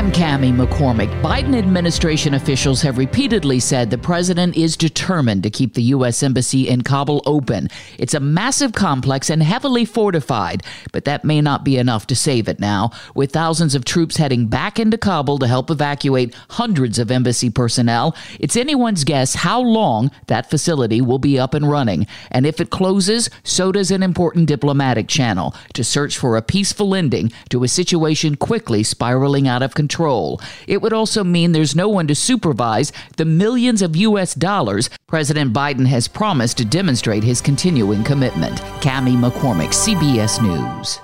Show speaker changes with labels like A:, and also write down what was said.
A: I'm Cami McCormick. Biden administration officials have repeatedly said the president is determined to keep the U.S. Embassy in Kabul open. It's a massive complex and heavily fortified, but that may not be enough to save it now. With thousands of troops heading back into Kabul to help evacuate hundreds of embassy personnel, it's anyone's guess how long that facility will be up and running. And if it closes, so does an important diplomatic channel to search for a peaceful ending to a situation quickly spiraling out of control. It would also mean there's no one to supervise the millions of U.S. dollars President Biden has promised to demonstrate his continuing commitment. Cami McCormick, CBS News.